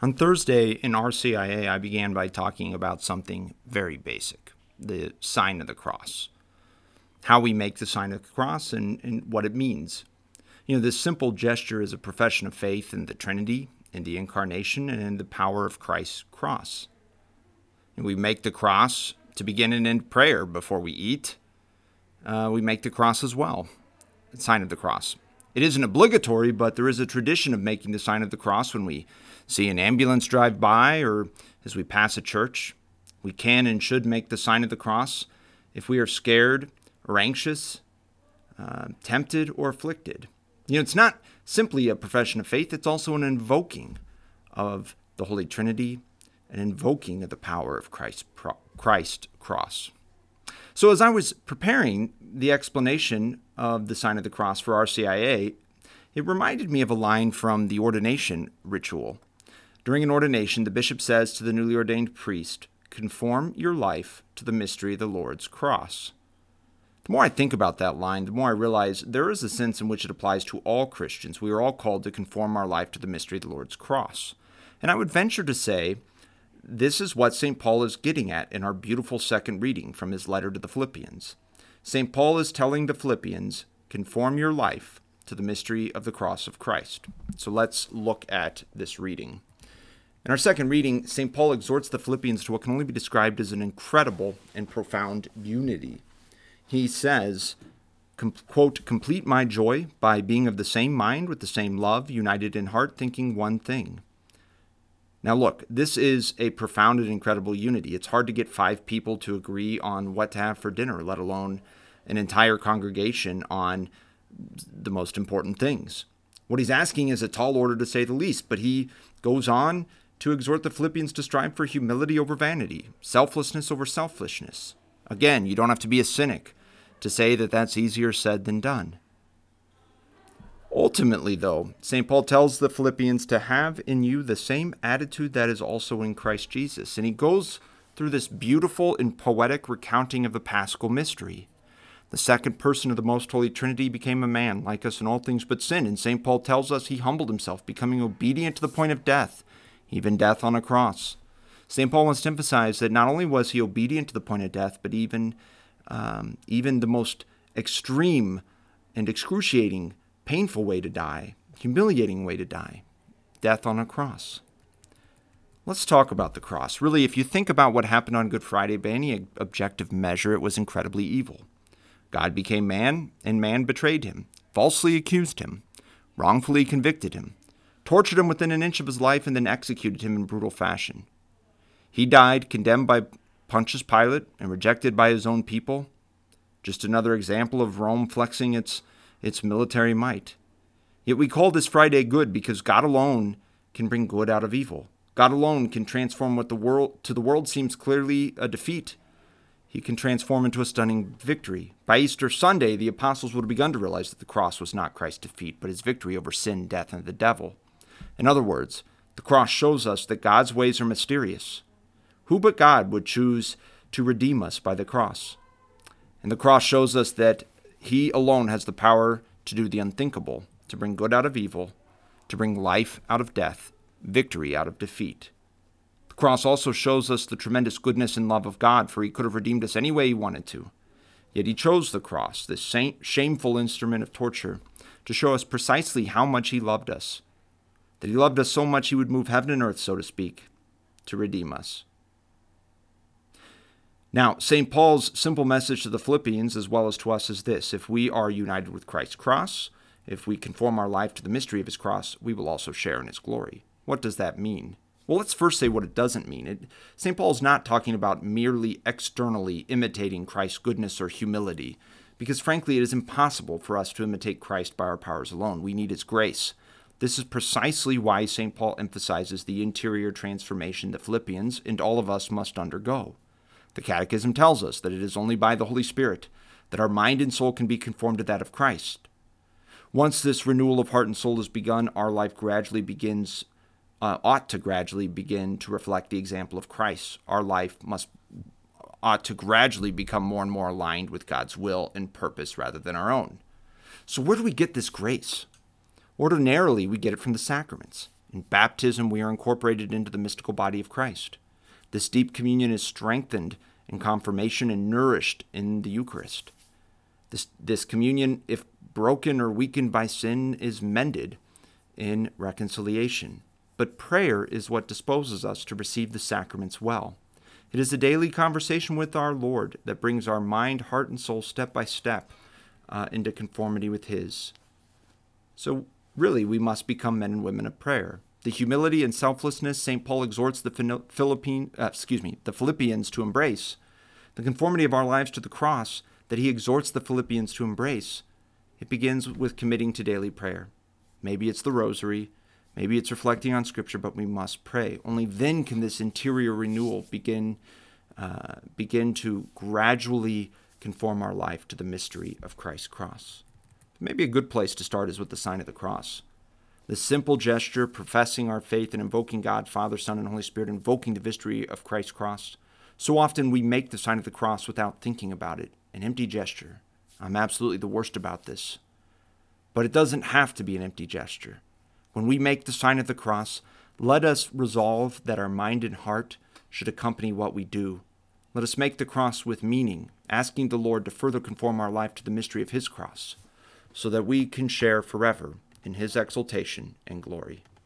On Thursday in RCIA, I began by talking about something very basic the sign of the cross. How we make the sign of the cross and, and what it means. You know, this simple gesture is a profession of faith in the Trinity, in the Incarnation, and in the power of Christ's cross. And we make the cross to begin and end prayer before we eat. Uh, we make the cross as well, the sign of the cross. It isn't obligatory, but there is a tradition of making the sign of the cross when we see an ambulance drive by or as we pass a church. We can and should make the sign of the cross if we are scared or anxious, uh, tempted or afflicted. You know, it's not simply a profession of faith, it's also an invoking of the Holy Trinity, an invoking of the power of Christ's Christ cross. So, as I was preparing the explanation of the sign of the cross for RCIA, it reminded me of a line from the ordination ritual. During an ordination, the bishop says to the newly ordained priest, Conform your life to the mystery of the Lord's cross. The more I think about that line, the more I realize there is a sense in which it applies to all Christians. We are all called to conform our life to the mystery of the Lord's cross. And I would venture to say this is what St. Paul is getting at in our beautiful second reading from his letter to the Philippians. St. Paul is telling the Philippians, conform your life to the mystery of the cross of Christ. So let's look at this reading. In our second reading, St. Paul exhorts the Philippians to what can only be described as an incredible and profound unity. He says, quote, complete my joy by being of the same mind with the same love, united in heart, thinking one thing. Now, look, this is a profound and incredible unity. It's hard to get five people to agree on what to have for dinner, let alone an entire congregation on the most important things. What he's asking is a tall order to say the least, but he goes on to exhort the Philippians to strive for humility over vanity, selflessness over selfishness. Again, you don't have to be a cynic to say that that's easier said than done. Ultimately, though, St. Paul tells the Philippians to have in you the same attitude that is also in Christ Jesus. And he goes through this beautiful and poetic recounting of the paschal mystery. The second person of the Most Holy Trinity became a man, like us in all things but sin. And St. Paul tells us he humbled himself, becoming obedient to the point of death, even death on a cross. St. Paul wants to emphasize that not only was he obedient to the point of death, but even, um, even the most extreme and excruciating painful way to die, humiliating way to die death on a cross. Let's talk about the cross. Really, if you think about what happened on Good Friday, by any objective measure, it was incredibly evil. God became man, and man betrayed him, falsely accused him, wrongfully convicted him, tortured him within an inch of his life, and then executed him in brutal fashion. He died condemned by Pontius Pilate and rejected by his own people. Just another example of Rome flexing its its military might. Yet we call this Friday good because God alone can bring good out of evil. God alone can transform what the world to the world seems clearly a defeat. He can transform into a stunning victory. By Easter Sunday, the apostles would have begun to realize that the cross was not Christ's defeat, but his victory over sin, death, and the devil. In other words, the cross shows us that God's ways are mysterious. Who but God would choose to redeem us by the cross? And the cross shows us that he alone has the power to do the unthinkable, to bring good out of evil, to bring life out of death, victory out of defeat. The cross also shows us the tremendous goodness and love of God, for he could have redeemed us any way he wanted to. Yet he chose the cross, this shameful instrument of torture, to show us precisely how much he loved us. That he loved us so much he would move heaven and earth, so to speak, to redeem us. Now, St. Paul's simple message to the Philippians as well as to us is this if we are united with Christ's cross, if we conform our life to the mystery of his cross, we will also share in his glory. What does that mean? Well, let's first say what it doesn't mean. St. Paul is not talking about merely externally imitating Christ's goodness or humility, because frankly, it is impossible for us to imitate Christ by our powers alone. We need his grace. This is precisely why St. Paul emphasizes the interior transformation the Philippians and all of us must undergo. The Catechism tells us that it is only by the Holy Spirit that our mind and soul can be conformed to that of Christ. Once this renewal of heart and soul has begun, our life gradually begins, uh, ought to gradually begin to reflect the example of Christ. Our life must ought to gradually become more and more aligned with God's will and purpose rather than our own. So, where do we get this grace? Ordinarily, we get it from the sacraments. In baptism, we are incorporated into the mystical body of Christ. This deep communion is strengthened in confirmation and nourished in the Eucharist. This, this communion, if broken or weakened by sin, is mended in reconciliation. But prayer is what disposes us to receive the sacraments well. It is a daily conversation with our Lord that brings our mind, heart, and soul step by step uh, into conformity with His. So, really, we must become men and women of prayer. The humility and selflessness St. Paul exhorts the Philippine, uh, excuse me, the Philippians to embrace, the conformity of our lives to the cross that he exhorts the Philippians to embrace, it begins with committing to daily prayer. Maybe it's the rosary, maybe it's reflecting on Scripture, but we must pray. Only then can this interior renewal begin, uh, begin to gradually conform our life to the mystery of Christ's cross. Maybe a good place to start is with the sign of the cross. The simple gesture, professing our faith and invoking God, Father, Son, and Holy Spirit, invoking the victory of Christ's cross. So often we make the sign of the cross without thinking about it, an empty gesture. I'm absolutely the worst about this. But it doesn't have to be an empty gesture. When we make the sign of the cross, let us resolve that our mind and heart should accompany what we do. Let us make the cross with meaning, asking the Lord to further conform our life to the mystery of His cross, so that we can share forever in his exaltation and glory.